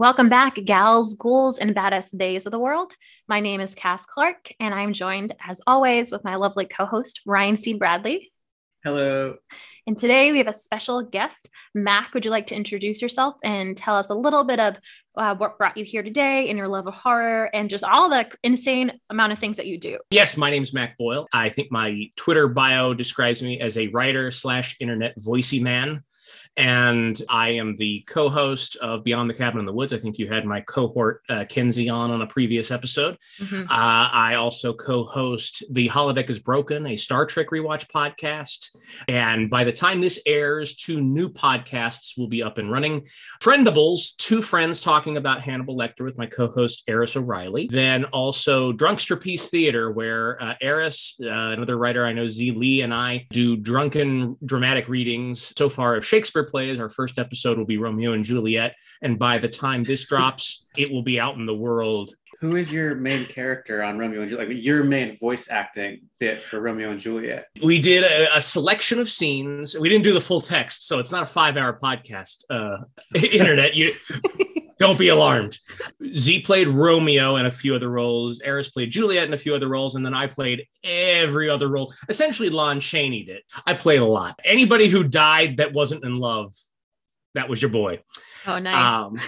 Welcome back, gals, ghouls, and badass days of the world. My name is Cass Clark, and I'm joined, as always, with my lovely co host, Ryan C. Bradley. Hello. And today we have a special guest. Mac, would you like to introduce yourself and tell us a little bit of uh, what brought you here today and your love of horror and just all the insane amount of things that you do? Yes, my name is Mac Boyle. I think my Twitter bio describes me as a writer slash internet voicey man and I am the co-host of Beyond the Cabin in the Woods. I think you had my cohort uh, Kenzie on on a previous episode. Mm-hmm. Uh, I also co-host the Holodeck is Broken, a Star Trek rewatch podcast. And by the time this airs, two new podcasts will be up and running. Friendables, two friends talking about Hannibal Lecter with my co-host Eris O'Reilly. Then also Drunkster Piece Theater, where uh, Eris, uh, another writer I know, Z Lee, and I do drunken dramatic readings so far of Shakespeare Shakespeare plays. Our first episode will be Romeo and Juliet. And by the time this drops, it will be out in the world. Who is your main character on Romeo and Juliet? Like your main voice acting bit for Romeo and Juliet? We did a, a selection of scenes. We didn't do the full text, so it's not a five-hour podcast. Uh, internet, you don't be alarmed. Z played Romeo and a few other roles. Eris played Juliet and a few other roles, and then I played every other role. Essentially, Lon Chaney did. I played a lot. Anybody who died that wasn't in love, that was your boy. Oh, nice. Um,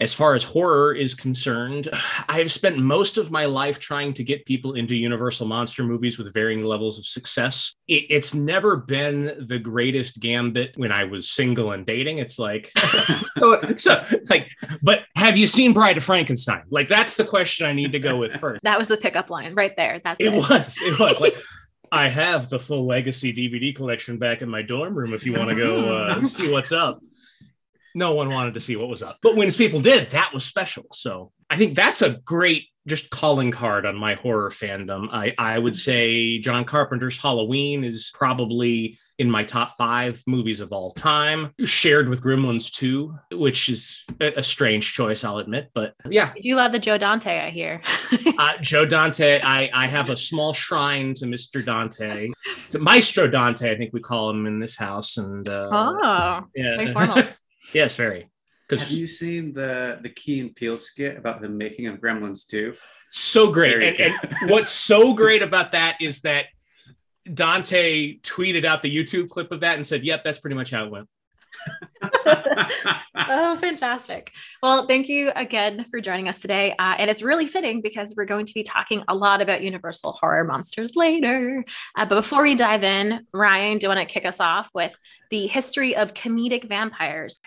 as far as horror is concerned, I have spent most of my life trying to get people into Universal monster movies with varying levels of success. It, it's never been the greatest gambit when I was single and dating. It's like, so, so, like, but have you seen Bride of Frankenstein? Like, that's the question I need to go with first. That was the pickup line right there. That's it. It was. It was like. I have the full legacy DVD collection back in my dorm room if you want to go uh, see what's up no one wanted to see what was up. But when his people did, that was special. So I think that's a great just calling card on my horror fandom. I, I would say John Carpenter's Halloween is probably in my top five movies of all time, shared with Gremlins 2, which is a, strange choice, I'll admit. But yeah. You love the Joe Dante, I hear. uh, Joe Dante, I, I have a small shrine to Mr. Dante, to Maestro Dante, I think we call him in this house. And uh, oh, yeah. Yes, very. Have you seen the the Key and Peele skit about the making of Gremlins 2? So great. And, and what's so great about that is that Dante tweeted out the YouTube clip of that and said, "Yep, that's pretty much how it went." oh, fantastic. Well, thank you again for joining us today. Uh, and it's really fitting because we're going to be talking a lot about Universal Horror Monsters later. Uh, but before we dive in, Ryan, do you want to kick us off with the history of comedic vampires?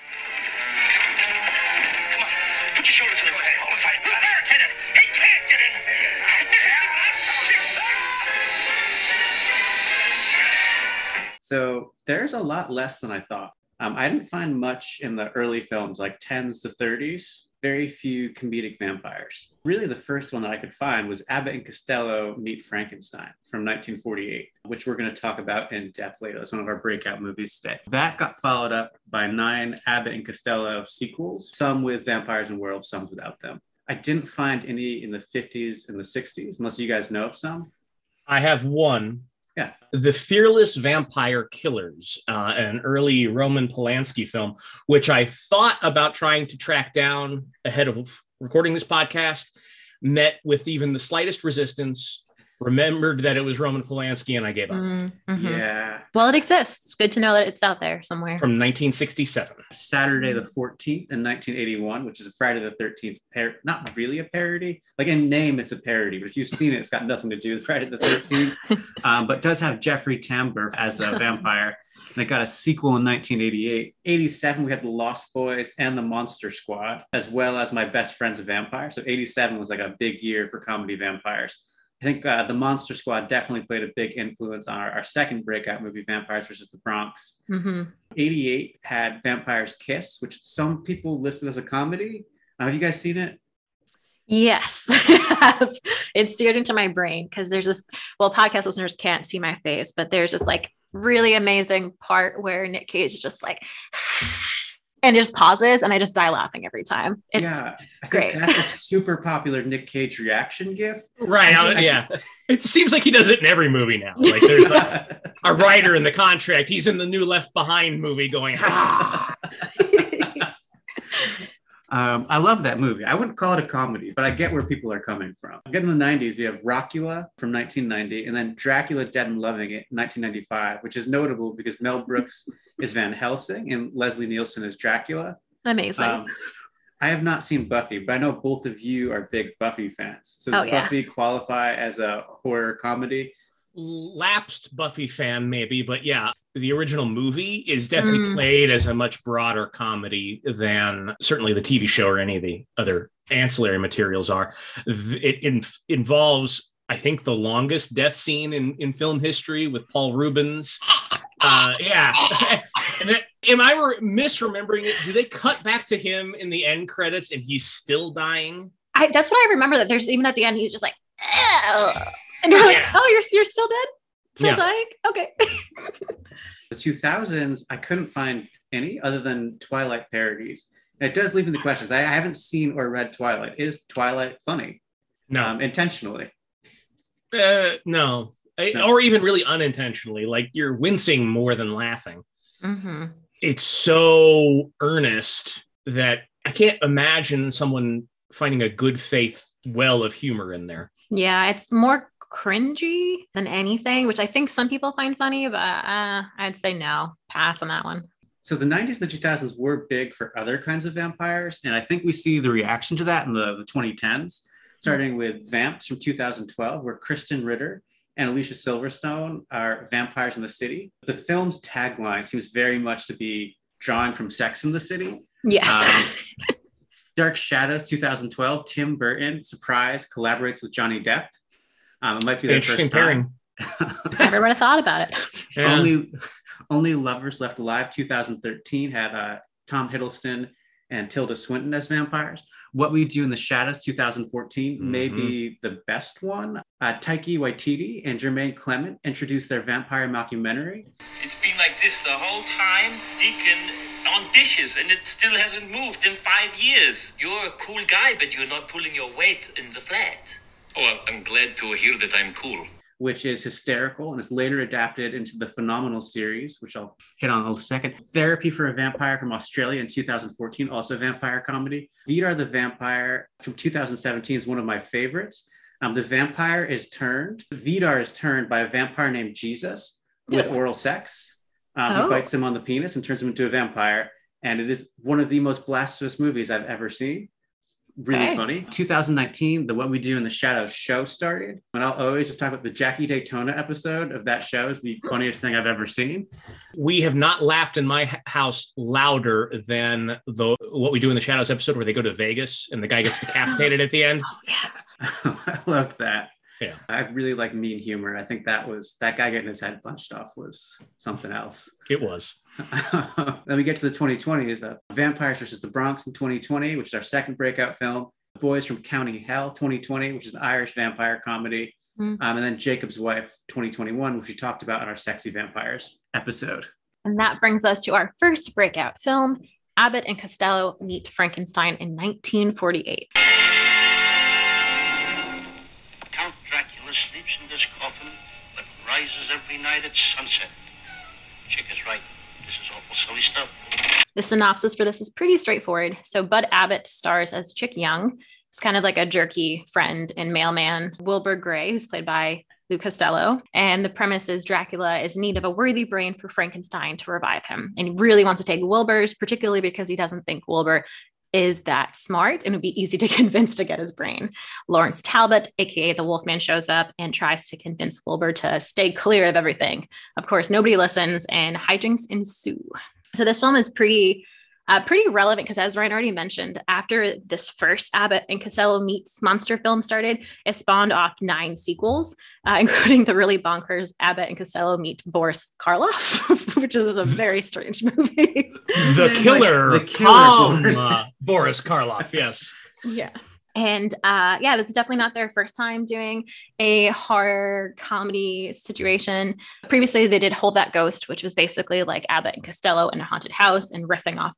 So there's a lot less than I thought. Um, I didn't find much in the early films, like 10s to 30s, very few comedic vampires. Really, the first one that I could find was Abbott and Costello Meet Frankenstein from 1948, which we're going to talk about in depth later. That's one of our breakout movies today. That got followed up by nine Abbott and Costello sequels, some with vampires and werewolves, some without them. I didn't find any in the 50s and the 60s, unless you guys know of some. I have one yeah. The Fearless Vampire Killers, uh, an early Roman Polanski film, which I thought about trying to track down ahead of recording this podcast, met with even the slightest resistance remembered that it was Roman Polanski and I gave up. Mm-hmm. Yeah. Well, it exists. It's good to know that it's out there somewhere. From 1967. Saturday the 14th in 1981, which is a Friday the 13th par- not really a parody. Like in name, it's a parody, but if you've seen it, it's got nothing to do with Friday the 13th. um, but does have Jeffrey Tambor as a vampire. And it got a sequel in 1988. 87, we had The Lost Boys and The Monster Squad, as well as My Best Friend's a Vampire. So 87 was like a big year for comedy vampires. I think uh, the Monster Squad definitely played a big influence on our, our second breakout movie, Vampires versus the Bronx. Mm-hmm. 88 had Vampires Kiss, which some people listed as a comedy. Uh, have you guys seen it? Yes, it's seared into my brain because there's this. Well, podcast listeners can't see my face, but there's this like really amazing part where Nick Cage is just like and it just pauses and I just die laughing every time. It's yeah, great. That's a super popular Nick Cage reaction gif. Right. Uh, yeah. It seems like he does it in every movie now. Like there's a, a writer in the contract. He's in the new Left Behind movie going, ah. Um, I love that movie. I wouldn't call it a comedy, but I get where people are coming from. Again, in the 90s, we have Rockula from 1990 and then Dracula Dead and Loving It 1995, which is notable because Mel Brooks is Van Helsing and Leslie Nielsen is Dracula. Amazing. Um, I have not seen Buffy, but I know both of you are big Buffy fans. So Oh, yeah. Buffy qualify as a horror comedy? lapsed Buffy fan, maybe, but yeah, the original movie is definitely Mm. played as a much broader comedy than certainly the TV show or any of the other ancillary materials are. It in- involves, I think, the longest death scene in, in film history with Paul Reubens. Uh, yeah. am I re- misremembering it? Do they cut back to him in the end credits and he's still dying? I, that's what I remember. That there's even at the end, he's just like, "Ugh." and you're like, Yeah. oh, you're you're still dead, still Yeah. dying. Okay. The 2000s, I couldn't find any other than Twilight parodies. And it does leave me the questions. I I haven't seen or read Twilight. Is Twilight funny No. um, intentionally? Uh, no. I- No. Or even really unintentionally. Like you're wincing more than laughing. hmm It's so earnest that I can't imagine someone finding a good faith well of humor in there. Yeah, it's more cringy than anything, which I think some people find funny, but uh, I'd say no, pass on that one. So the 90s and the 2000s were big for other kinds of vampires. And I think we see the reaction to that in the, the 2010s, starting with Vamps from 2012, where Krysten Ritter and Alicia Silverstone are vampires in the city. The film's tagline seems very much to be drawing from Sex in the City. Yes. Um, Dark Shadows 2012, Tim Burton, surprise, collaborates with Johnny Depp. Um, it might be their Interesting first pairing. time. Never would have thought about it. Yeah. Only Only Lovers Left Alive 2013 had uh, Tom Hiddleston and Tilda Swinton as vampires. What We Do in the Shadows 2014 may Mhm. be the best one. Uh, Taika Waititi and Jermaine Clement introduced their vampire mockumentary. It's been like this the whole time, Deacon on dishes, and it still hasn't moved in five years. You're a cool guy, but you're not pulling your weight in the flat. Oh, I'm glad to hear that I'm cool. which is hysterical and is later adapted into the Phenomenal series, which I'll hit on in a second. Therapy for a Vampire from Australia in 2014, also a vampire comedy. Vidar the Vampire from 2017 is one of my favorites. Um, the vampire is turned, Vidar is turned by a vampire named Jesus with oral sex. Um, Oh. He bites him on the penis and turns him into a vampire. And it is one of the most blasphemous movies I've ever seen. Really funny. 2019, the What We Do in the Shadows show started. And I'll always just talk about the Jackie Daytona episode of that show is the funniest thing I've ever seen. we have not laughed in my house louder than the what we do in the shadows episode where they go to Vegas and the guy gets decapitated at the end. Oh, yeah. I loved that. Yeah. I really like mean humor. I think that was that guy getting his head punched off was something else. It was. then we get to the 2020s uh, Vampires versus the Bronx in 2020, which is our second breakout film. Boys from County Hell 2020, which is an Irish vampire comedy. Hmm. Um, and then Jacob's Wife 2021, which we talked about in our Sexy Vampires episode. And that brings us to our first breakout film Abbott and Costello Meet Frankenstein in 1948. Sleeps in this coffin, but rises every night at sunset. Chick is right. This is awful silly stuff. The synopsis for this is pretty straightforward. So, Bud Abbott stars as Chick Young. It's kind of like a jerky friend and mailman, Wilbur Gray, who's played by Lou Costello. And the premise is Dracula is in need of a worthy brain for Frankenstein to revive him. And he really wants to take Wilbur's, particularly because he doesn't think Wilbur is that smart and would be easy to convince to get his brain. Lawrence Talbot, aka the Wolfman, shows up and tries to convince Wilbur to stay clear of everything. Of course, nobody listens and hijinks ensue. So this film is pretty uh, pretty relevant because as Ryan already mentioned, after this first Abbott and Costello meets monster film started, it spawned off nine sequels, uh, including the really bonkers Abbott and Costello meet Boris Karloff, which is a very strange movie. The Like, killer, the killer Tom, Boris. uh, Boris Karloff. Yes. yeah. And uh, yeah, this is definitely not their first time doing a horror comedy situation. Previously, they did Hold That Ghost, which was basically like Abbott and Costello in a haunted house and riffing off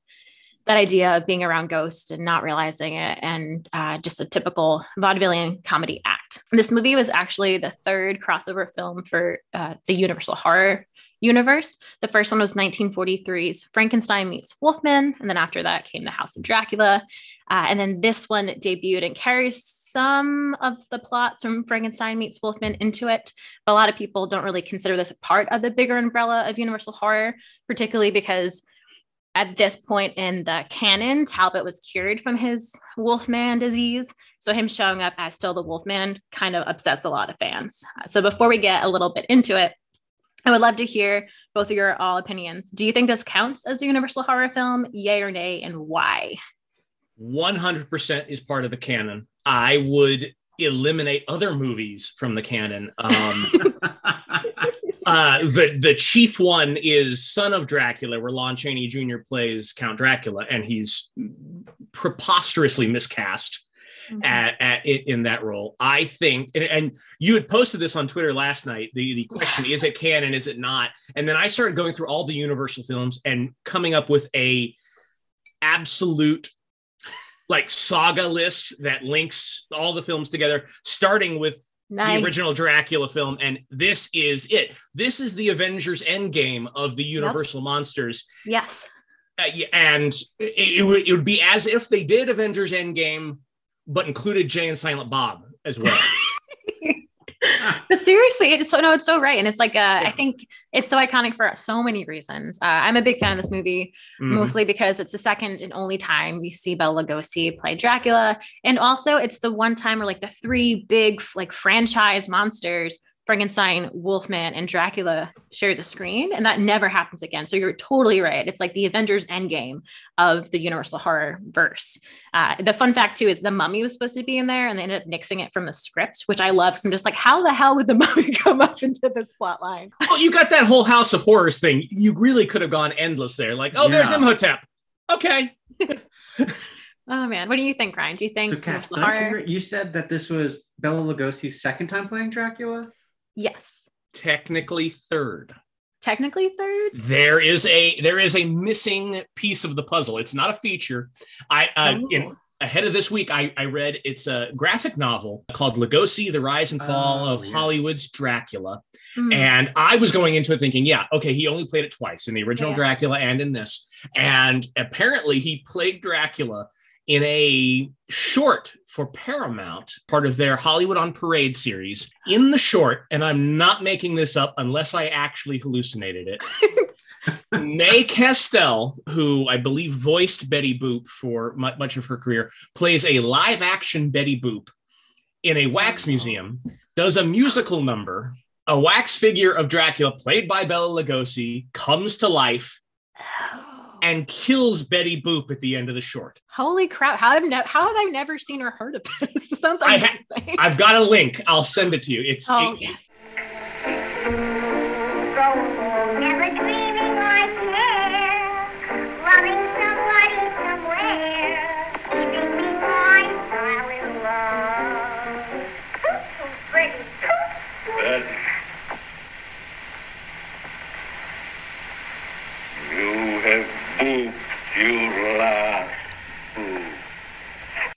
that idea of being around ghosts and not realizing it, and uh, just a typical vaudevillian comedy act. This movie was actually the third crossover film for uh, the Universal Horror universe. The first one was 1943's Frankenstein meets Wolfman. And then after that came The House of Dracula. Uh, and then this one debuted and carries some of the plots from Frankenstein meets Wolfman into it. But a lot of people don't really consider this a part of the bigger umbrella of Universal horror, particularly because at this point in the canon, Talbot was cured from his Wolfman disease. So him showing up as still the Wolfman kind of upsets a lot of fans. So before we get a little bit into it, I would love to hear both of your all opinions. Do you think this counts as a Universal horror film? Yay or nay, and why? 100% is part of the canon. I would eliminate other movies from the canon. Um, uh, the the chief one is Son of Dracula, where Lon Chaney Jr. plays Count Dracula, and he's preposterously miscast mm-hmm. at, at, in that role. I think, and, and, you had posted this on Twitter last night. The the question yeah. is it canon, is it not? And then I started going through all the Universal films and coming up with a absolute like saga list that links all the films together, starting with nice. the original Dracula film. And this is it. This is the Avengers Endgame of the Universal yep. monsters. Yes. Uh, and it, it, would, it would be as if they did Avengers Endgame, but included Jay and Silent Bob as well. but seriously, it's so no, it's so right, and it's like uh, yeah. I think it's so iconic for so many reasons. Uh, I'm a big fan of this movie, mm-hmm. mostly because it's the second and only time we see Bela Lugosi play Dracula, and also it's the one time where like the three big like franchise monsters Frankenstein, Wolfman, and Dracula share the screen, and that never happens again. So you're totally right. It's like the Avengers Endgame of the Universal horror verse. Uh, the fun fact too is the Mummy was supposed to be in there, and they ended up nixing it from the script, which I love. So I'm just like, how the hell would the Mummy come up into this plot line? Well, you got that whole House of Horrors thing. You really could have gone endless there. Like, oh, yeah. there's Imhotep. Okay. Oh man, what do you think, Ryan? Do you think so, Cass, you said that this was Bela Lugosi's second time playing Dracula? Yes. Technically third. Technically third. There is a there is a missing piece of the puzzle. It's not a feature. I uh, oh. in, ahead of this week, I, I read it's a graphic novel called Lugosi: The Rise and Fall oh, of yeah. Hollywood's Dracula, mm. and I was going into it thinking, yeah, okay, he only played it twice in the original yeah. Dracula and in this, and apparently he played Dracula in a short for Paramount, part of their Hollywood on Parade series. In the short, and I'm not making this up unless I actually hallucinated it. Mae Questel, who I believe voiced Betty Boop for much of her career, plays a live action Betty Boop in a wax museum, does a musical number. A wax figure of Dracula, played by Bela Lugosi, comes to life oh, and kills Betty Boop at the end of the short. Holy crap! How have ne- how have I never seen or heard of this? this sounds amazing. I have got a link. I'll send it to you. It's oh it, yes.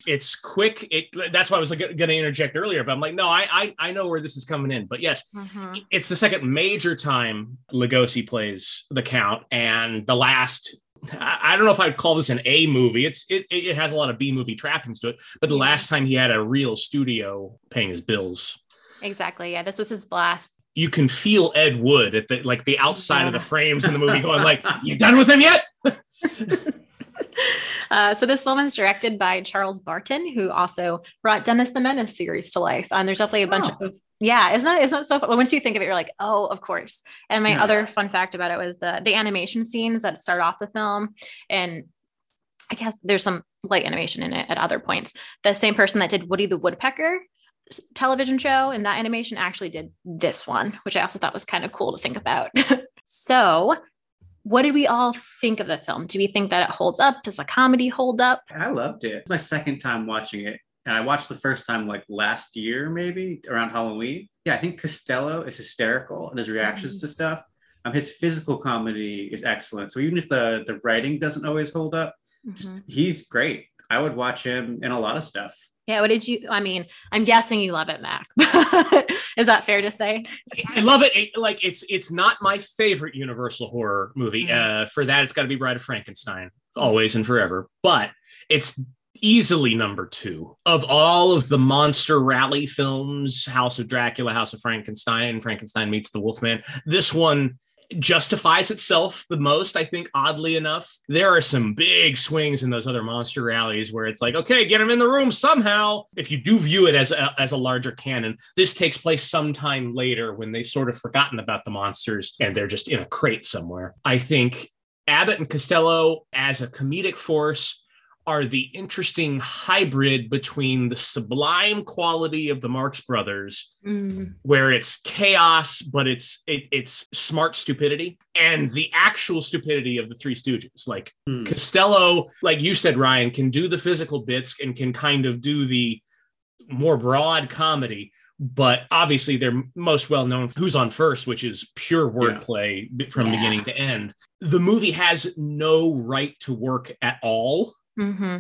It's quick. It that's why I was like, going to interject earlier, but I'm like, no, I, I I know where this is coming in. But yes, mm-hmm. it's the second major time Lugosi plays the Count, and the last. I don't know if I'd call this an A movie. It's it, it has a lot of B movie trappings to it, but the last time he had a real studio paying his bills. Exactly. Yeah, this was his last you can feel Ed Wood at the like the outside yeah. of the frames in the movie going like, "You done with him yet?" Uh, so this film is directed by Charles Barton, who also brought Dennis the Menace series to life. And there's definitely a bunch oh. of yeah, isn't that isn't that so fun? Once you think of it, you're like, oh, of course. And my yeah. other fun fact about it was the the animation scenes that start off the film, and I guess there's some light animation in it at other points. The same person that did Woody the Woodpecker television show and that animation actually did this one, which I also thought was kind of cool to think about. so what did we all think of the film? Do we think that it holds up? Does the comedy hold up? I loved it. It's my second time watching it. And I watched the first time like last year, maybe around Halloween. Yeah, I think Costello is hysterical and his reactions mm-hmm. to stuff. Um, his physical comedy is excellent. So even if the the writing doesn't always hold up, mm-hmm. just, he's great. I would watch him in a lot of stuff. Yeah, what did you? I mean, I'm guessing you love it, Mac. Is that fair to say? I love it. it. Like it's it's not my favorite Universal horror movie. Mhm. Uh, for that, it's got to be Bride of Frankenstein, always and forever. But it's easily number two of all of the monster rally films: House of Dracula, House of Frankenstein, Frankenstein meets the Wolfman. This one justifies itself the most i think oddly enough. There are some big swings in those other monster rallies where it's like okay get them in the room somehow. If you do view it as a, as a larger canon this takes place sometime later when they've sort of forgotten about the monsters and they're just in a crate somewhere. I think abbott and costello as a comedic force are the interesting hybrid between the sublime quality of the marx brothers Mm, where it's chaos, but it's it, it's smart stupidity, and the actual stupidity of the Three Stooges. Like Hmm. Costello, like you said, Ryan, can do the physical bits and can kind of do the more broad comedy. But obviously, they're most well known for Who's on First, which is pure wordplay b- from Yeah. beginning to end. The movie has no right to work at all hmm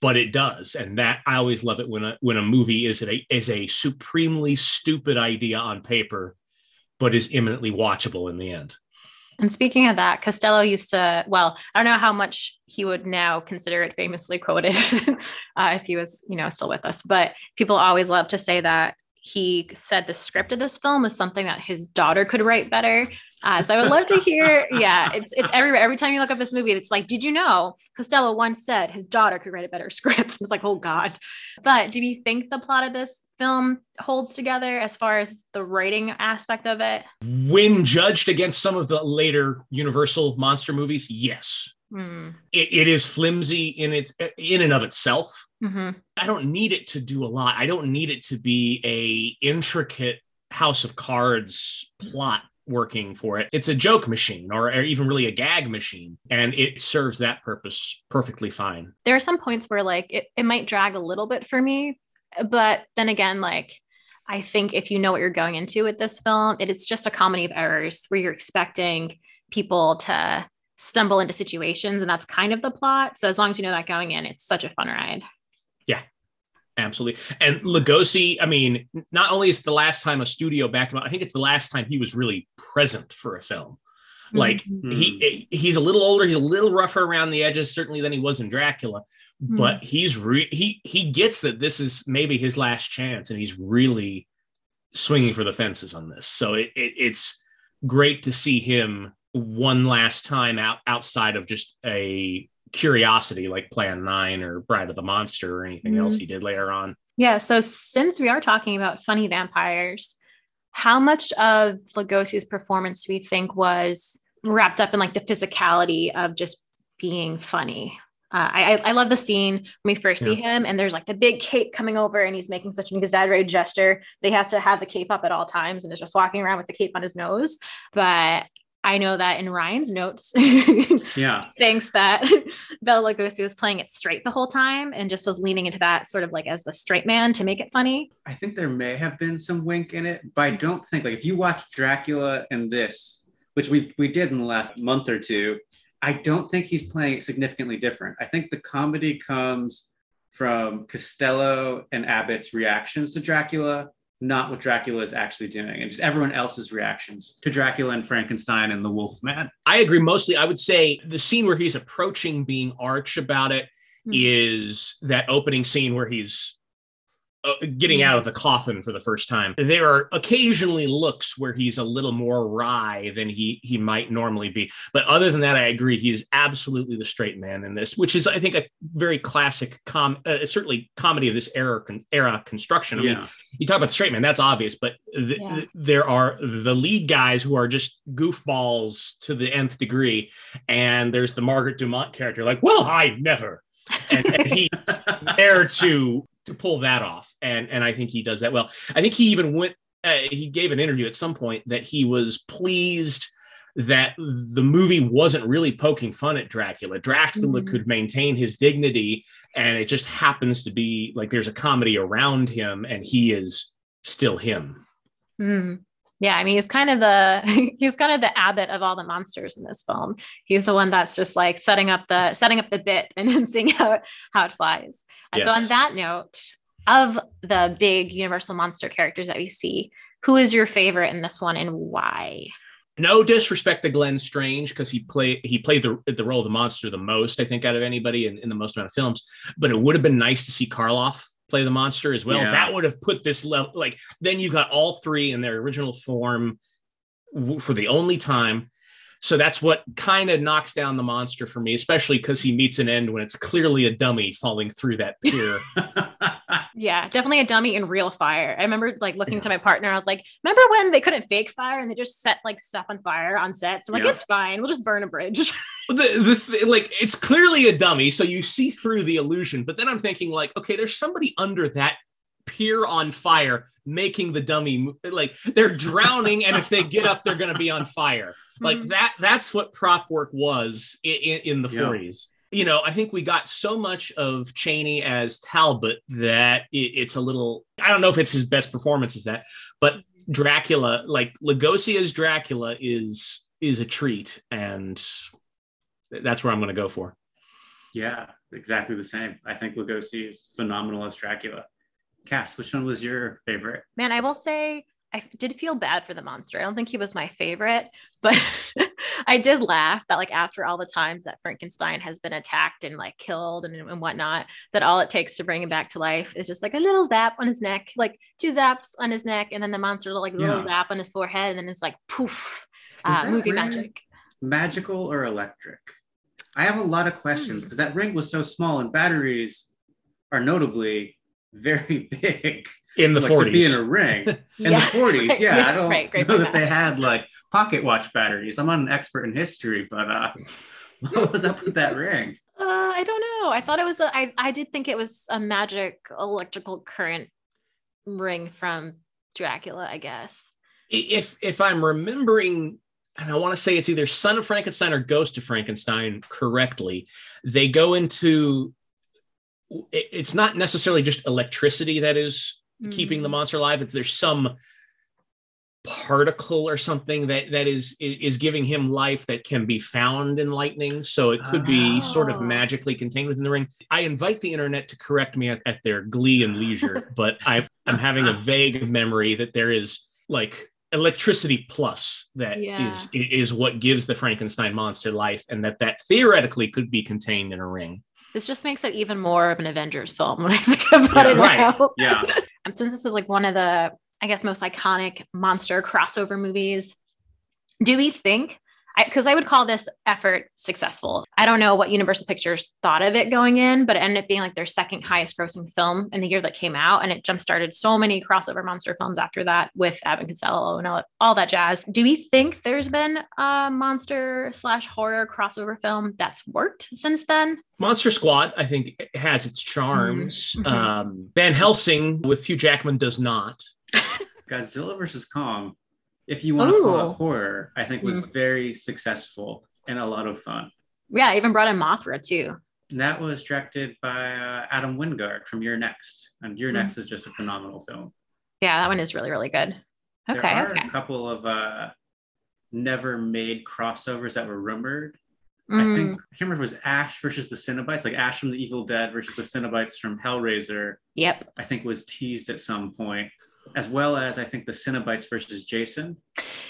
but it does and that i always love it when a when a movie is a is a supremely stupid idea on paper but is imminently watchable in the end And speaking of that, Costello used to, well, I don't know how much he would now consider it famously quoted uh, if he was, you know, still with us, but people always love to say that he said the script of this film was something that his daughter could write better. Uh, so I would love to hear, yeah, it's it's every every time you look up this movie, it's like, did you know Costello once said his daughter could write a better script? It's like, oh God. But do you think the plot of this film holds together as far as the writing aspect of it? when judged against some of the later universal monster movies yes Hmm. it, it is flimsy in its in and of itself hmm i don't need it to do a lot i don't need it to be a intricate house of cards plot working for it. It's a joke machine or, or even really a gag machine and it serves that purpose perfectly fine. There are some points where like it, it might drag a little bit for me but then again like i think if you know what you're going into with this film it is just a comedy of errors where you're expecting people to stumble into situations and that's kind of the plot. So as long as you know that going in it's such a fun ride Absolutely. And Lugosi, I mean, not only is it the last time a studio backed him up, I think it's the last time he was really present for a film. Like Mhm. he he's a little older, he's a little rougher around the edges, certainly than he was in Dracula. But he's re- he he gets that this is maybe his last chance, and he's really swinging for the fences on this. So it, it, it's great to see him one last time out outside of just a curiosity like Plan Nine or Bride of the Monster or anything Mhm. else he did later on. yeah so since we are talking about funny vampires how much of Lugosi's performance do we think was wrapped up in like the physicality of just being funny? Uh, I, I- I love the scene when we first see him, and there's like the big cape coming over, and he's making such an exaggerated gesture that he has to have the cape up at all times and is just walking around with the cape on his nose. But I know that in Ryan's notes, Yeah. thinks that Bela Lugosi was playing it straight the whole time and just was leaning into that sort of like as the straight man to make it funny. I think there may have been some wink in it, but I don't think like if you watch Dracula and this, which we we did in the last month or two, I don't think he's playing it significantly different. I think the comedy comes from Costello and Abbott's reactions to Dracula, not what Dracula is actually doing, and just everyone else's reactions to Dracula and Frankenstein and the Wolfman. I agree mostly. I would say the scene where he's approaching being arch about it Hmm. is that opening scene where he's getting Hmm. out of the coffin for the first time. There are occasionally looks where he's a little more wry than he he might normally be. But other than that, I agree. He is absolutely the straight man in this, which is, I think, a very classic com, uh, certainly comedy of this era con- era construction. I mean, yeah, you talk about the straight man, that's obvious, but th- Yeah. th- there are the lead guys who are just goofballs to the nth degree, and there's the Margaret Dumont character, like, well, I never, and, and he's there to to pull that off, and and I think he does that well. I think he even went. Uh, he gave an interview at some point that he was pleased that the movie wasn't really poking fun at Dracula. Dracula Mhm. could maintain his dignity, and it just happens to be like there's a comedy around him, and he is still him. Mm. Yeah, I mean, he's kind of the he's kind of the abbot of all the monsters in this film. He's the one that's just like setting up the setting up the bit and then seeing how it, how it flies. And So on that note, of the big Universal monster characters that we see, who is your favorite in this one and why? No disrespect to Glenn Strange because he played he played the the role of the monster the most, I think, out of anybody in, in the most amount of films. But it would have been nice to see Karloff play the monster as well. Yeah. That would have put this level like then you got all three in their original form w- for the only time. So that's what kind of knocks down the monster for me, especially because he meets an end when it's clearly a dummy falling through that pier. Yeah, definitely a dummy in real fire. I remember like looking Yeah. to my partner. I was like, "Remember when they couldn't fake fire and they just set like stuff on fire on set?" So I'm like, Yeah. "It's fine. We'll just burn a bridge." the, the th- like it's clearly a dummy so you see through the illusion but then i'm thinking like okay there's somebody under that pier on fire making the dummy like they're drowning and if they get up they're going to be on fire like Mhm. that that's what prop work was in, in, in the Yeah. 40s you know i think we got so much of chaney as talbot that it, it's a little i don't know if it's his best performance as that but dracula like lugosi as dracula is is a treat and that's where i'm going to go for yeah, exactly the same. I think Lugosi is phenomenal as Dracula. Cass, which one was your favorite? Man, I will say I did feel bad for the monster. I don't think he was my favorite, but I did laugh that like after all the times that Frankenstein has been attacked and like killed and, and whatnot, that all it takes to bring him back to life is just like a little zap on his neck, like two zaps on his neck, and then the monster like a little zap on his forehead, and then it's like poof, uh, movie magic. Magical or electric? I have a lot of questions Hmm. because that ring was so small and batteries are notably very big. in the like, 40s to be in a ring. in the 40s yeah, i don't right, great know that they had like pocket watch batteries i'm not an expert in history but uh what was up with that ring Uh, I don't know. I thought it was. A, I I did think it was a magic electrical current ring from Dracula. I guess. if if i'm remembering and i want to say it's either son of frankenstein or ghost of frankenstein correctly they go into it- it's not necessarily just electricity that is keeping the Mm. monster alive it's there's some particle or something that that is is giving him life that can be found in lightning so it could be sort of Oh. magically contained within the ring i invite the internet to correct me at, at their glee and leisure but I, i'm having a vague memory that there is like electricity plus that is Yeah. is what gives the frankenstein monster life and that that theoretically could be contained in a ring This just makes it even more of an Avengers film when I think about Yeah, it right. now. yeah And um, since this is like one of the, I guess, most iconic monster crossover movies, do we think? Because I, would call this effort successful. I don't know what Universal Pictures thought of it going in, but it ended up being like their second highest grossing film in the year that came out. And it jump started so many crossover monster films after that with Abbott and Costello and all, all that jazz. Do we think there's been a monster slash horror crossover film that's worked since then? Monster Squad, I think, has its charms. Mhm. Um, Van Helsing with Hugh Jackman does not. godzilla versus kong if you want to call Ooh. it horror i think was Mm. very successful and a lot of fun Yeah, I even brought in Mothra too. and that was directed by uh, adam wingard from you're next and your Mm. next is just a phenomenal film Yeah, that one is really, really good. Okay. there are okay. a couple of uh never made crossovers that were rumored I Mm, think I can't remember if it was Ash versus the Cenobites, like Ash from the Evil Dead versus the Cenobites from Hellraiser. yep. I think was teased at some point, as well as I think the Cenobites versus Jason.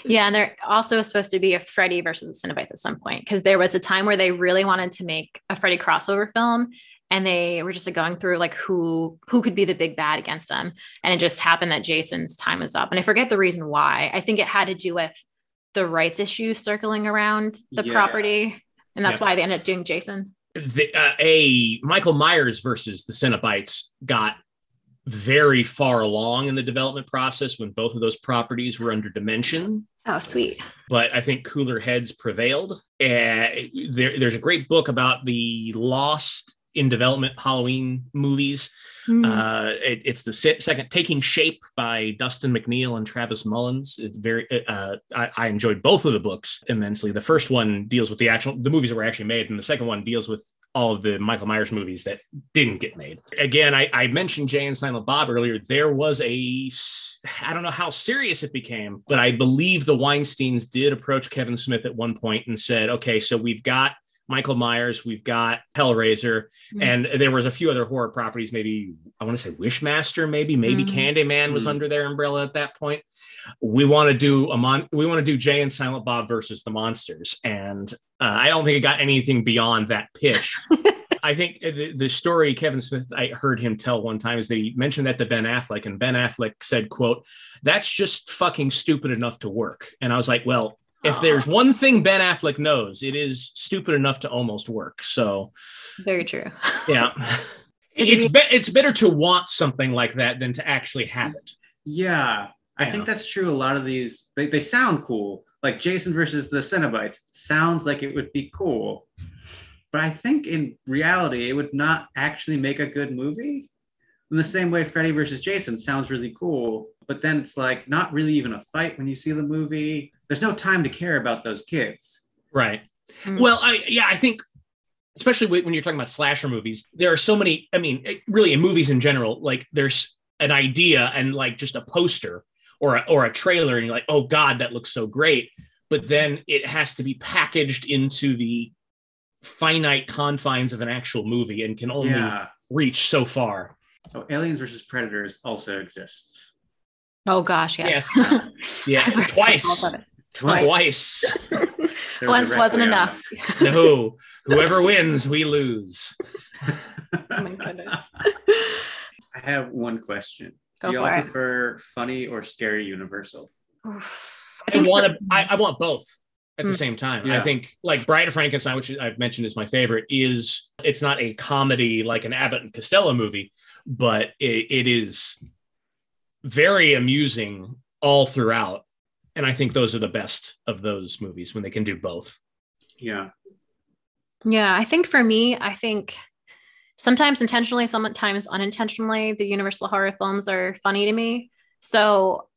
Yeah, and there also was supposed to be a Freddy versus the Cenobites at some point because there was a time where they really wanted to make a Freddy crossover film, and they were just like going through like who who could be the big bad against them, and it just happened that Jason's time was up, and I forget the reason why. I think it had to do with the rights issues circling around the Yeah. property, and that's Yeah. why they ended up doing Jason. The, uh, a Michael Myers versus the Cenobites got very far along in the development process when both of those properties were under dimension. Oh, sweet. But I think cooler heads prevailed. Uh, there, there's a great book about the lost in development Halloween movies Mm. Uh, it- it's the se- second Taking Shape by Dustin McNeill and Travis Mullins. It's very. Uh, I, I enjoyed both of the books immensely. The first one deals with the actual the movies that were actually made, and the second one deals with all of the Michael Myers movies that didn't get made. Again, I, I mentioned Jay and Silent Bob earlier. There was a I don't know how serious it became, but I believe the Weinstein's did approach Kevin Smith at one point and said, "Okay, so we've got." Michael Myers, we've got Hellraiser, Mm. and there was a few other horror properties. Maybe I want to say Wishmaster, maybe maybe Mhm. Candyman was Mm. under their umbrella at that point. We want to do a mon. We want to do Jay and Silent Bob versus the monsters, and uh, I don't think it got anything beyond that pitch. I think the, the story Kevin Smith I heard him tell one time is they mentioned that to Ben Affleck, and Ben Affleck said, "quote That's just fucking stupid enough to work." And I was like, "Well." If oh. there's one thing Ben Affleck knows, it is stupid enough to almost work. So, Very true. yeah, it's be- it's better to want something like that than to actually have it. Yeah, I Yeah. think that's true. A lot of these they, they sound cool. Like Jason versus the Cenobites sounds like it would be cool, but I think in reality it would not actually make a good movie. In the same way, Freddy versus Jason sounds really cool, but then it's like not really even a fight when you see the movie. There's no time to care about those kids. Right. Mm. Well, I yeah, I think especially when when you're talking about slasher movies, there are so many. I mean, really in movies in general, like there's an idea and like just a poster or a, or a trailer, and you're like, oh god, that looks so great. But then it has to be packaged into the finite confines of an actual movie and can only Yeah. reach so far. Oh, Aliens versus Predators also exists. Oh gosh, yes. Yeah, twice. All of it. Twice. There was a Once wasn't enough. no, whoever wins, we lose. Oh my goodness. I have one question. Go Do y'all for prefer funny or scary Universal? Oof. I want to. I, I want both at the Mm. same time. Yeah. I think like Bride of Frankenstein, which I've mentioned is my favorite, is it's not a comedy like an Abbott and Costello movie, but it, it is very amusing all throughout. And I think those are the best of those movies when they can do both. Yeah. Yeah, I think for me, I think sometimes intentionally, sometimes unintentionally, the Universal horror films are funny to me. So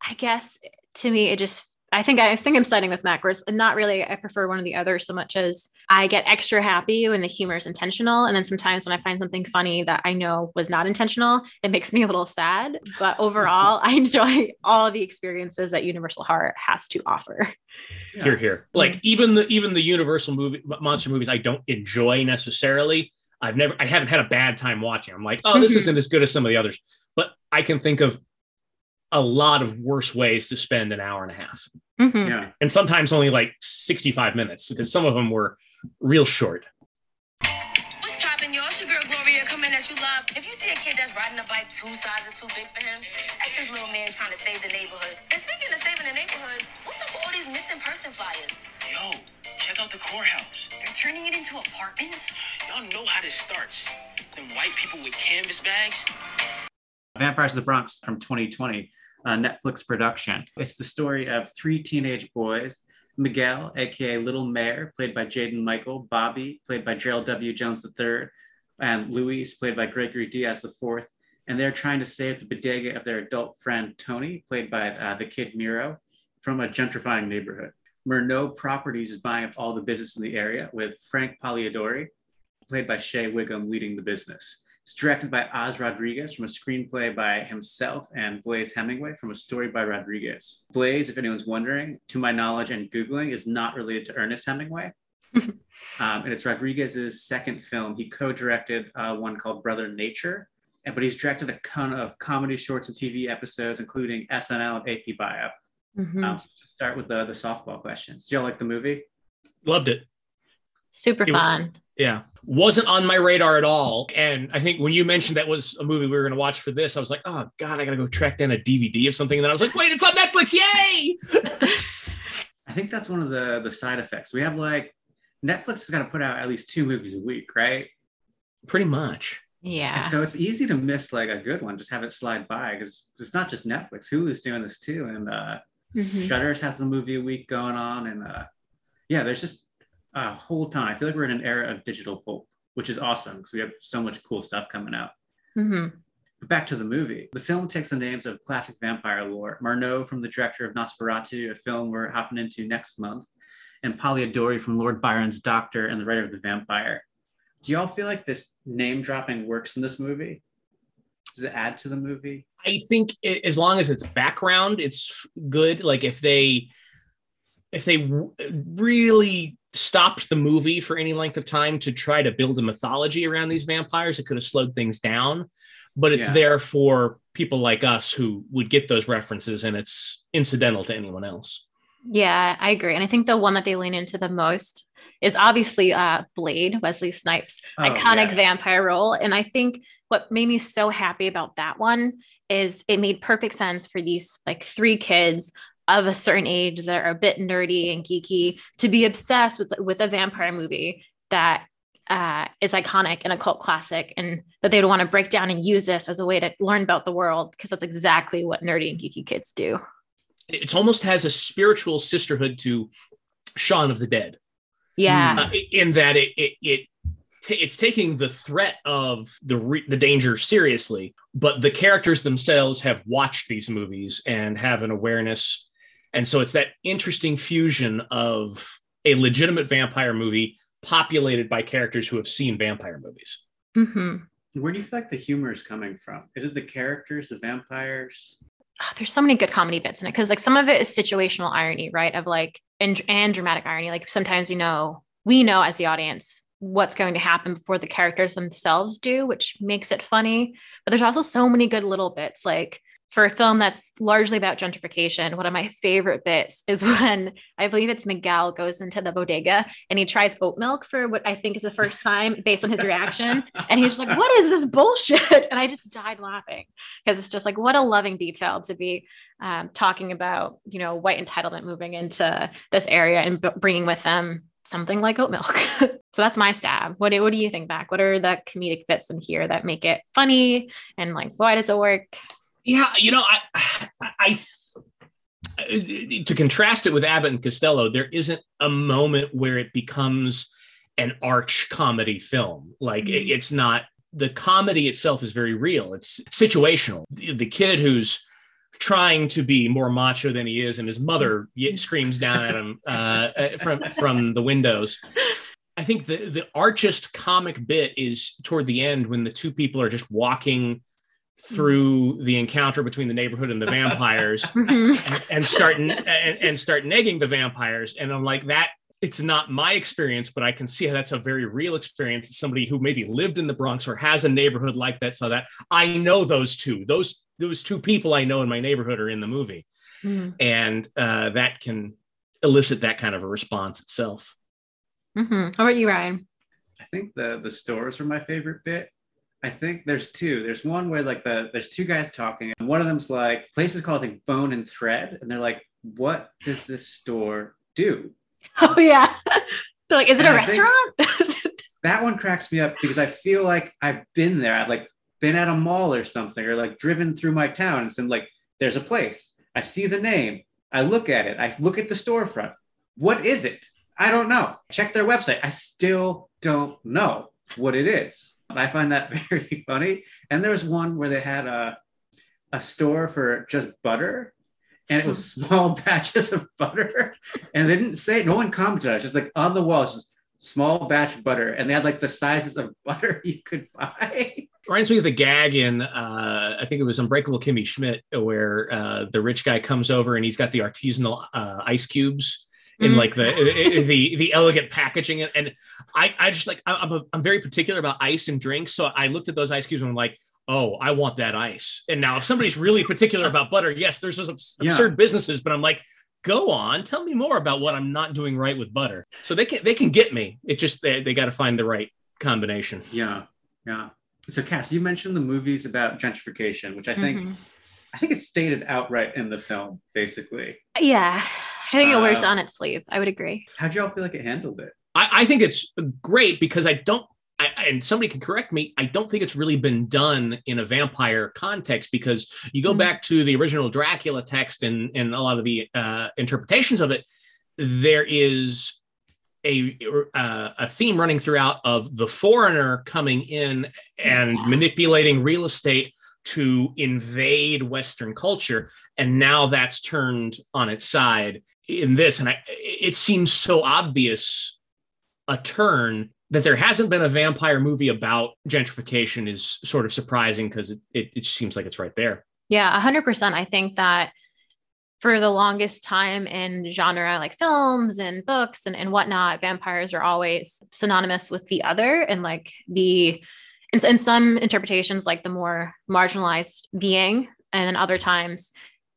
I guess to me, it just I think I think I'm siding with Mac, where it's not really I prefer one or the other so much as I get extra happy when the humor is intentional. And then sometimes when I find something funny that I know was not intentional, it makes me a little sad. But overall, I enjoy all the experiences that Universal Horror has to offer. Yeah. Here, here. Like even the even the Universal movie monster movies, I don't enjoy necessarily. I've never, I haven't had a bad time watching. I'm like, oh, this isn't as good as some of the others, but I can think of a lot of worse ways to spend an hour and a half. Mhm. Yeah. and sometimes only like 65 minutes because some of them were real short. What's poppin', y'all? It's your girl Gloria coming at you live. If you see a kid that's riding a bike two sizes too big for him, that's his little man trying to save the neighborhood. And speaking of saving the neighborhood, what's up with all these missing person flyers? Yo, check out the courthouse. They're turning it into apartments? Y'all know how this starts. Them white people with canvas bags. Vampires of the Bronx from 2020, Netflix production. It's the story of three teenage boys Miguel, aka Little Mayor, played by Jaden Michael, Bobby, played by Gerald W. Jones III, and Luis, played by Gregory Diaz IV. And they're trying to save the bodega of their adult friend Tony, played by uh, the kid Mero, from a gentrifying neighborhood. Murnau Properties is buying up all the business in the area, with Frank Polidori, played by Shea Whigham, leading the business. It's directed by Oz Rodriguez from a screenplay by himself and Blaise Hemingway from a story by Rodriguez. Blaise, if anyone's wondering, to my knowledge and Googling, is not related to Ernest Hemingway. um, and it's Rodriguez's second film. He co directed uh, one called Brother Nature, and, but he's directed a ton of comedy shorts and TV episodes, including SNL and AP Bio. Mhm. Um, to start with the, the softball questions. Do y'all like the movie? Loved it. Super It was- fun. Yeah. Wasn't on my radar at all. And I think when you mentioned that was a movie we were going to watch for this, I was like, oh, God, I got to go track down a DVD of something. And then I was like, wait, it's on Netflix. Yay. I think that's one of the the side effects. We have like Netflix has got to put out at least two movies a week, right? Pretty much. Yeah. And so it's easy to miss like a good one, just have it slide by because it's not just Netflix. Hulu's doing this too, and uh, Mhm. Shudder's has a movie a week going on, and uh, yeah, there's just a whole ton. I feel like we're in an era of digital pulp, which is awesome because we have so much cool stuff coming out. Mhm. But back to the movie. The film takes the names of classic vampire lore. Murnau from the director of Nosferatu, a film we're hopping into next month, and Polidori from Lord Byron's Doctor and the writer of The Vampire. Do y'all feel like this name dropping works in this movie? Does it add to the movie? I think it, as long as it's background, it's good. Like if they, if they w- really stopped the movie for any length of time to try to build a mythology around these vampires, it could have slowed things down. But it's Yeah. there for people like us who would get those references, and it's incidental to anyone else. Yeah, I agree. And I think the one that they lean into the most is obviously uh, Blade, Wesley Snipes' Oh, iconic yeah. vampire role. And I think what made me so happy about that one is it made perfect sense for these like three kids of a certain age that are a bit nerdy and geeky to be obsessed with with a vampire movie that uh, is iconic and a cult classic, and that they would want to break down and use this as a way to learn about the world because that's exactly what nerdy and geeky kids do. It almost has a spiritual sisterhood to Shaun of the Dead. Yeah. uh, in that it it, it it's taking the threat of the re- the danger seriously, but the characters themselves have watched these movies and have an awareness, and so it's that interesting fusion of a legitimate vampire movie populated by characters who have seen vampire movies. hmm Where do you feel like the humor is coming from? Is it the characters, the vampires? oh, there's so many good comedy bits in it because like some of it is situational irony, right? Of like and and dramatic irony. Like sometimes you know we know as the audience what's going to happen before the characters themselves do, which makes it funny. But there's also so many good little bits. Like for a film that's largely about gentrification, one of my favorite bits is when I believe it's Miguel goes into the bodega and he tries oat milk for what I think is the first time based on his reaction. And he's just like, what is this bullshit? And I just died laughing because it's just like, what a loving detail to be um, talking about, you know, white entitlement moving into this area and b- bringing with them something like oat milk. so that's my stab. What do, what do you think back? What are the comedic bits in here that make it funny? And like, why does it work? Yeah, you know, I, I, I to contrast it with Abbott and Costello, there isn't a moment where it becomes an arch comedy film. Like it- it's not the comedy itself is very real. It's situational. The, the kid who's trying to be more macho than he is, and his mother ye- screams down at him uh, from from the windows. I think the the archest comic bit is toward the end when the two people are just walking through the encounter between the neighborhood and the vampires Mhm. and, and start and, and start negging the vampires and i'm like that it's not my experience but i can see how that's a very real experience It's somebody who maybe lived in the bronx or has a neighborhood like that so that i know those two those those two people i know in my neighborhood are in the movie Mhm. and uh, that can elicit that kind of a response itself Mhm. How about you, Ryan? I think the the stores were my favorite bit. I think there's two. There's one where like the there's two guys talking, and one of them's like place is called I think Bone and Thread, and they're like, "What does this store do?" Oh yeah. They're like, is it a And I think- restaurant? That one cracks me up because I feel like I've been there. I've like been at a mall or something, or like driven through my town, and said like, "There's a place." I see the name. I look at it. I look at the storefront. What is it? I don't know. Check their website. I still don't know what it is. I find that very funny. And there was one where they had a, a store for just butter, and it was small batches of butter. And they didn't say, no one commented on it. Just like on the wall, just small batch butter. And they had like the sizes of butter you could buy. reminds me of the gag in uh, I think it was Unbreakable Kimmy Schmidt, where uh, the rich guy comes over and he's got the artisanal uh, ice cubes in Mm. like the the the elegant packaging, and, and I I just like I- I'm a, I'm very particular about ice and drinks, so I looked at those ice cubes and I'm like. Oh, I want that ice. And now, if somebody's really particular about butter, yes, there's those abs- Yeah. absurd businesses, but I'm like, go on, tell me more about what I'm not doing right with butter. So they can they can get me. It just they, they got to find the right combination. Yeah. Yeah. So Cass, you mentioned the movies about gentrification, which I think Mhm. I think it's stated outright in the film, basically. Yeah. I think it wears Uh, on its sleeve. I would agree. How'd y'all feel like it handled it? I, I think it's great because I don't, I, and somebody can correct me, I don't think it's really been done in a vampire context because you go Mhm. back to the original Dracula text and, and a lot of the uh, interpretations of it, there is a, uh, a theme running throughout of the foreigner coming in and Yeah. manipulating real estate to invade Western culture. And now that's turned on its side in this. And I, it seems so obvious a turn that there hasn't been a vampire movie about gentrification is sort of surprising because it, it, it seems like it's right there. Yeah, 100%. I think that for the longest time in genre like films and books and, and whatnot, vampires are always synonymous with the other and like the in, in some interpretations, like the more marginalized being, and then other times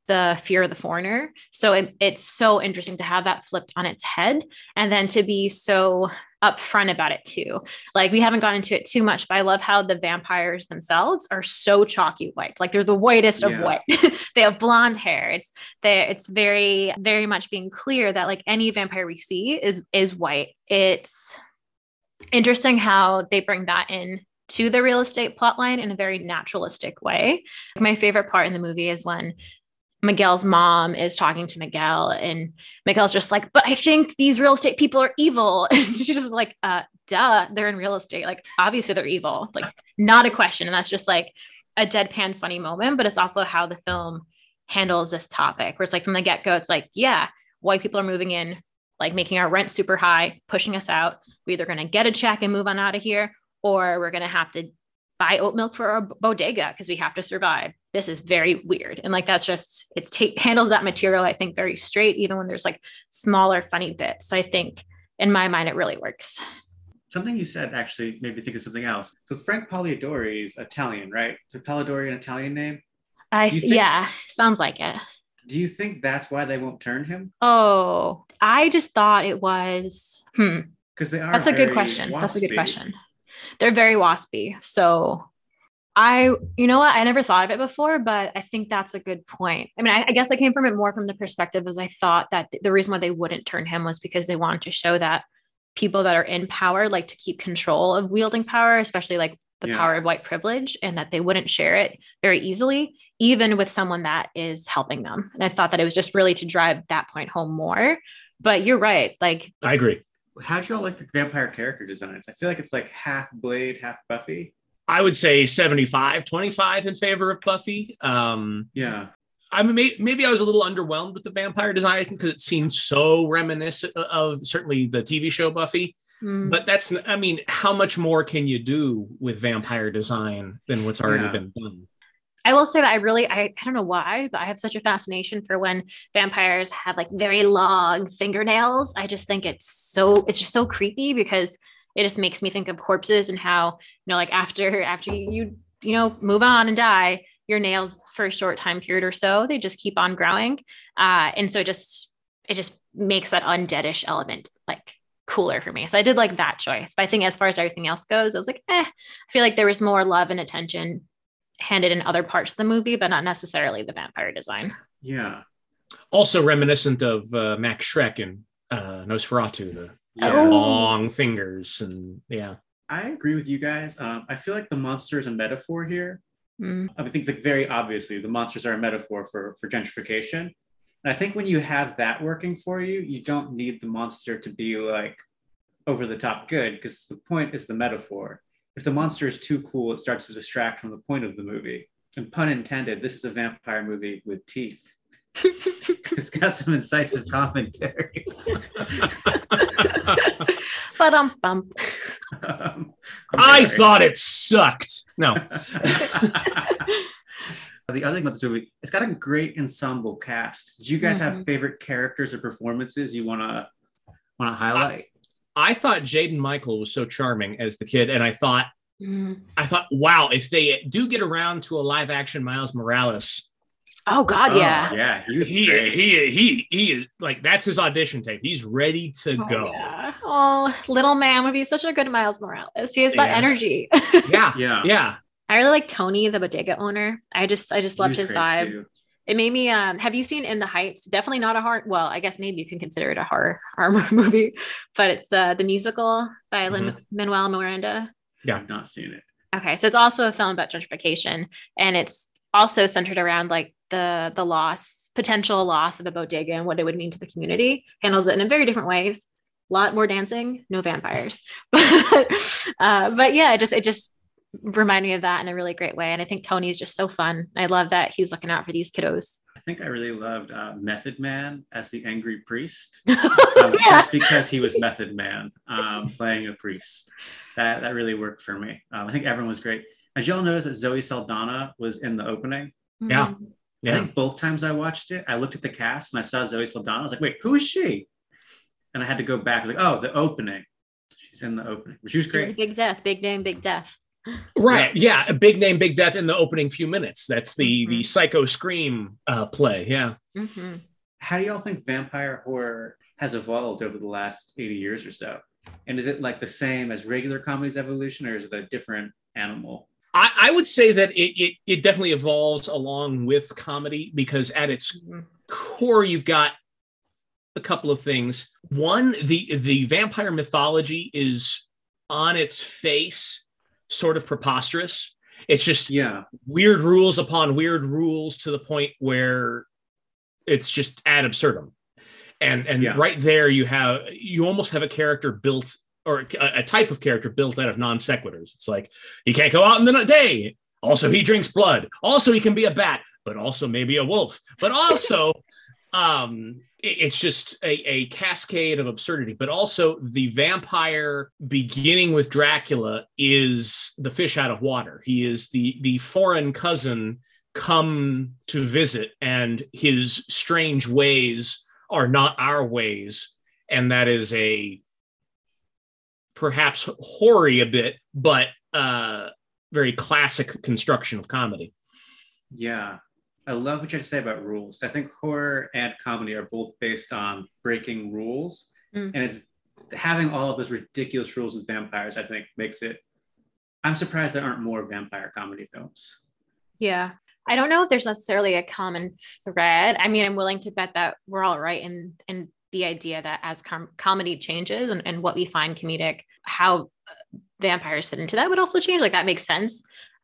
the fear of the foreigner. So it, it's so interesting to have that flipped on its head and then to be so upfront about it too. Like we haven't gone into it too much, but I love how the vampires themselves are so chalky white. Like they're the whitest of white. they have blonde hair. It's they it's very very much being clear that like any vampire we see is is white. It's interesting how they bring that in to the real estate plotline in a very naturalistic way. My favorite part in the movie is when Miguel's mom is talking to Miguel, and Miguel's just like, "But I think these real estate people are evil." And she's just like, "Uh, duh, they're in real estate. Like, obviously they're evil. Like, not a question." And that's just like a deadpan funny moment, but it's also how the film handles this topic, where it's like from the get go, it's like, yeah, white people are moving in, like making our rent super high, pushing us out. We're either going to get a check and move on out of here, or we're going to have to buy oat milk for our bodega because we have to survive. This is very weird. And like, that's just, it's take handles that material, I think, very straight, even when there's like smaller, funny bits. So I think in my mind, it really works. Something you said actually made me think of something else. So Frank Polidori is Italian, right? So Polidori an Italian name? I, think- yeah, sounds like it. Do you think that's why they won't turn him? Oh, I just thought it was, hmm, Because they are. That's a good question. That's a good question. They're very waspy. So I, you know what? I never thought of it before, but I think that's a good point. I mean, I, I guess I came from it more from the perspective as I thought that th- the reason why they wouldn't turn him was because they wanted to show that people that are in power like to keep control of wielding power, especially like the Yeah. power of white privilege, and that they wouldn't share it very easily, even with someone that is helping them. And I thought that it was just really to drive that point home more. But you're right. Like I agree. How'd y'all like the vampire character designs? I feel like it's like half Blade, half Buffy. I would say 75, 25 in favor of Buffy. Um, Yeah. I mean, maybe I was a little underwhelmed with the vampire design because it seemed so reminiscent of certainly the TV show Buffy. mm, But that's, I mean, how much more can you do with vampire design than what's already Yeah. been done? I will say that I really, I, I don't know why, but I have such a fascination for when vampires have like very long fingernails. I just think it's so, it's just so creepy because it just makes me think of corpses and how, you know, like after, after you, you know, move on and die, your nails for a short time period or so, they just keep on growing. Uh, and so just, it just makes that undeadish element like cooler for me. So I did like that choice. But I think as far as everything else goes, I was like, eh, I feel like there was more love and attention handed in other parts of the movie, but not necessarily the vampire design. Yeah. Also reminiscent of uh, Max Schreck and uh, Nosferatu, the Yeah. Oh. long fingers. And yeah. I agree with you guys. Um, I feel like the monster is a metaphor here. Mm. I think that very obviously the monsters are a metaphor for, for gentrification. And I think when you have that working for you, you don't need the monster to be like over the top good because the point is the metaphor. If the monster is too cool, it starts to distract from the point of the movie. And pun intended, this is a vampire movie with teeth. it's got some incisive commentary. But um bump. Um, I'm I sorry. thought it sucked. No. the other thing about this movie, it's got a great ensemble cast. Do you guys have Mhm. favorite characters or performances you want to want to highlight? I thought Jaden Michael was so charming as the kid, and I thought, Mm. I thought, wow, if they do get around to a live action Miles Morales, Oh God, Oh, yeah. yeah, he he he he he is like that's his audition tape. He's ready to Oh, go. yeah. Oh, little man would be such a good Miles Morales. He has that Yes. energy. Yeah, yeah, yeah. I really like Tony, the bodega owner. I just, I just loved his great, vibes. too. It made me. Um, have you seen In the Heights? Definitely not a horror. Well, I guess maybe you can consider it a horror horror movie, but it's uh, the musical by Lin Manuel Miranda. Yeah. I've not seen it. Okay, so it's also a film about gentrification, and it's also centered around like the the loss, potential loss of a bodega and what it would mean to the community. Handles it in a very different ways. A lot more dancing, no vampires, but uh, but yeah, it just it just reminded me of that in a really great way. And I think Tony is just so fun. I love that he's looking out for these kiddos. I think I really loved uh, Method Man as the angry priest, yeah. um, just because he was Method Man um, playing a priest. That that really worked for me. Um, I think everyone was great. As y'all notice that Zoe Saldana was in the opening? Yeah. Mhm. I Yeah. think both times I watched it, I looked at the cast and I saw Zoe Saldana. I was like, wait, who is she? And I had to go back. I was like, oh, the opening. She's in the opening. She was great. Big death, big name, big death. Right. Yeah. A big name, big death in the opening few minutes. That's the the Mhm. psycho scream uh, play. Yeah. hmm How do y'all think vampire horror has evolved over the last 80 years or so? And is it like the same as regular comedy's evolution or is it a different animal? I, I would say that it, it it definitely evolves along with comedy because at its core you've got a couple of things. One, the the vampire mythology is on its face sort of preposterous. It's just Yeah. weird rules upon weird rules to the point where it's just ad absurdum. And and Yeah. right there you have you almost have a character built or a, a type of character built out of non sequiturs. It's like he can't go out in the day. Also, he drinks blood. Also, he can be a bat, but also maybe a wolf. But also, um, it's just a, a cascade of absurdity. But also, the vampire beginning with Dracula is the fish out of water. He is the the foreign cousin come to visit, and his strange ways are not our ways, and that is a perhaps hoary a bit, but uh, very classic construction of comedy. Yeah. I love what you had to say about rules. I think horror and comedy are both based on breaking rules. Mm. And it's having all of those ridiculous rules with vampires, I think, makes it. I'm surprised there aren't more vampire comedy films. Yeah. I don't know if there's necessarily a common thread. I mean, I'm willing to bet that we're all right in in the idea that as com- comedy changes and, and what we find comedic, how uh, vampires fit into that would also change. Like that makes sense.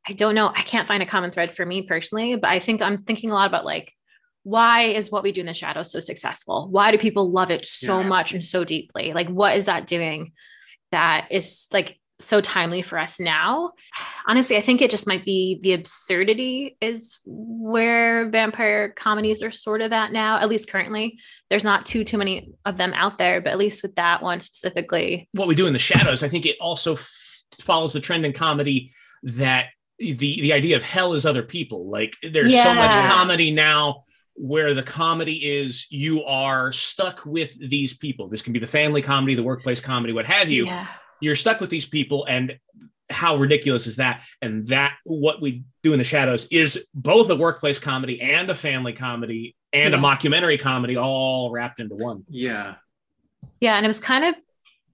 I don't know. I can't find a common thread for me personally, but I think I'm thinking a lot about like why is what we do in the shadows so successful? Why do people love it so Yeah. much and so deeply? Like what is that doing that is like so timely for us now? honestly, I think it just might be the absurdity is where vampire comedies are sort of at now, at least currently. There's not too too many of them out there, but at least with that one specifically. What we do in the shadows, I think it also f- follows the trend in comedy that the the idea of hell is other people. Like there's so much comedy now where the comedy is you are stuck with these people. This can be the family comedy, the workplace comedy, what have you. Yeah. You're stuck with these people and how ridiculous is that? And that what we do in the shadows is both a workplace comedy and a family comedy and a mockumentary comedy all wrapped into one. Yeah. Yeah. And it was kind of,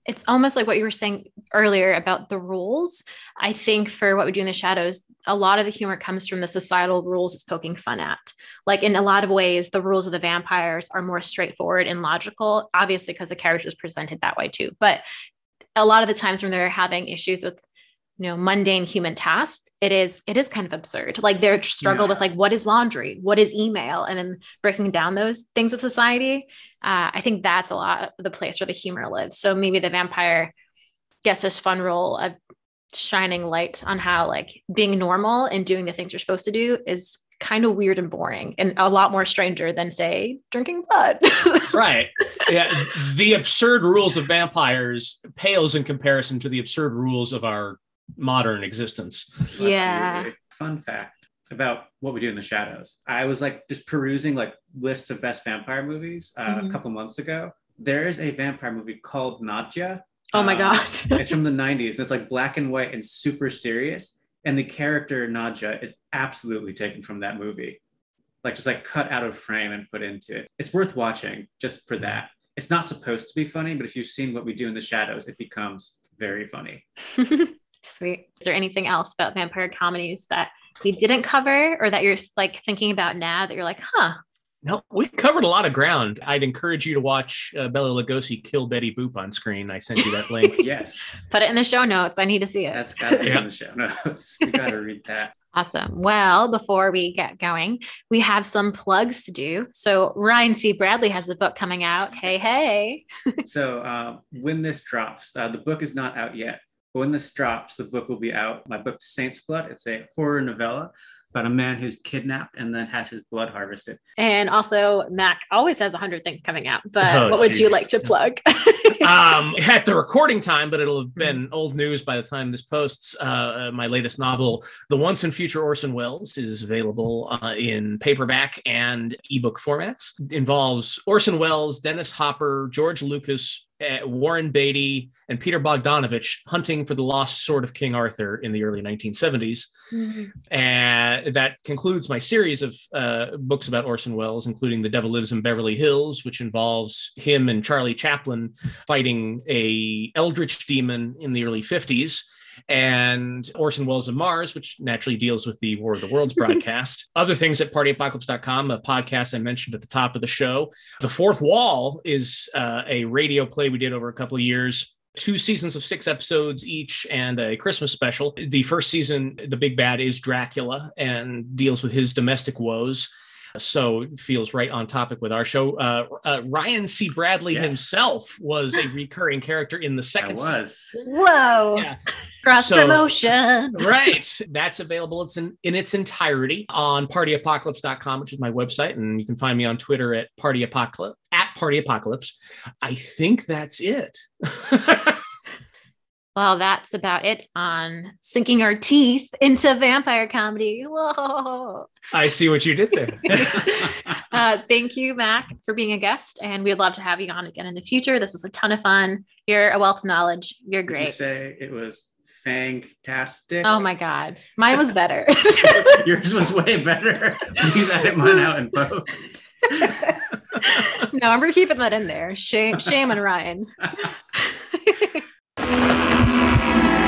it's almost like what you were saying earlier about the rules. I think for what we do in the shadows, a lot of the humor comes from the societal rules it's poking fun at. Like in a lot of ways, the rules of the vampires are more straightforward and logical, obviously, because the character is presented that way too. But a lot of the times when they're having issues with you know mundane human tasks it is it is kind of absurd. Like their struggle Yeah. with like what is laundry? What is email? And then breaking down those things of society uh, i think that's a lot of the place where the humor lives. So maybe the vampire gets this fun role of shining light on how like being normal and doing the things you're supposed to do is kind of weird and boring and a lot more stranger than say drinking blood. Right. Yeah the absurd rules of vampires pales in comparison to the absurd rules of our modern existence Yeah. Fun fact about what we do in the shadows. I was like just perusing like lists of best vampire movies uh, Mhm. a couple months ago. There is a vampire movie called Nadja. oh my Um, god it's from the 90s. and It's like black and white and super serious. And the character Nadja is absolutely taken from that movie. Like just like cut out of frame and put into it. It's worth watching just for that. It's not supposed to be funny, but if you've seen what we do in the shadows, it becomes very funny. Sweet. Is there anything else about vampire comedies that we didn't cover or that you're like thinking about now that you're like, huh? no we covered a lot of ground i'd encourage you to watch uh, Bela Lugosi kill betty boop on screen i sent you that link Yes, Put it in the show notes. I need to see it. that's got to be Yeah. in the show notes. You got to read that. Awesome. Well, before we get going, we have some plugs to do. So Ryan C. Bradley has the book coming out. Hey, hey. so uh, when this drops, uh, the book is not out yet. But when this drops, the book will be out. My book, Saints Blood, it's a horror novella about a man who's kidnapped and then has his blood harvested. And also, Mac always has a hundred things coming out. But Oh, what would you like to plug? um, at the recording time, but it'll have been old news by the time this posts. Uh, my latest novel, The Once and Future Orson Welles, is available uh, in paperback and ebook formats. Involves Orson Welles, Dennis Hopper, George Lucas, uh, Warren Beatty, and Peter Bogdanovich hunting for the lost sword of King Arthur in the early 1970s. And that concludes my series of uh, books about Orson Welles, including The Devil Lives in Beverly Hills, which involves him and Charlie Chaplin fighting a eldritch demon in the early 50s. And Orson Welles of Mars, which naturally deals with the War of the Worlds broadcast. Other things at partyapocalypse.com, a podcast I mentioned at the top of the show. The Fourth Wall is uh, a radio play we did over a couple of years two seasons of six episodes each and a Christmas special. The first season, the big bad is Dracula and deals with his domestic woes. So it feels right on topic with our show. Uh, uh, Ryan C. Bradley Yes. himself was a recurring character in the I second season. was. Whoa. Yeah. Cross So- promotion. right. That's available. It's in, in its entirety on partyapocalypse.com, which is my website. And you can find me on Twitter at partyapocalypse at partyapocalypse. I think that's it. Well, that's about it on sinking our teeth into vampire comedy. Whoa. I see what you did there. uh, thank you, Mac, for being a guest. And we'd love to have you on again in the future. This was a ton of fun. You're a wealth of knowledge. You're Would you great. say it was fantastic? Oh my God. Mine was better. Yours was way better. Please edit mine out in post. no, we're keeping that in there. Shame, shame on Ryan you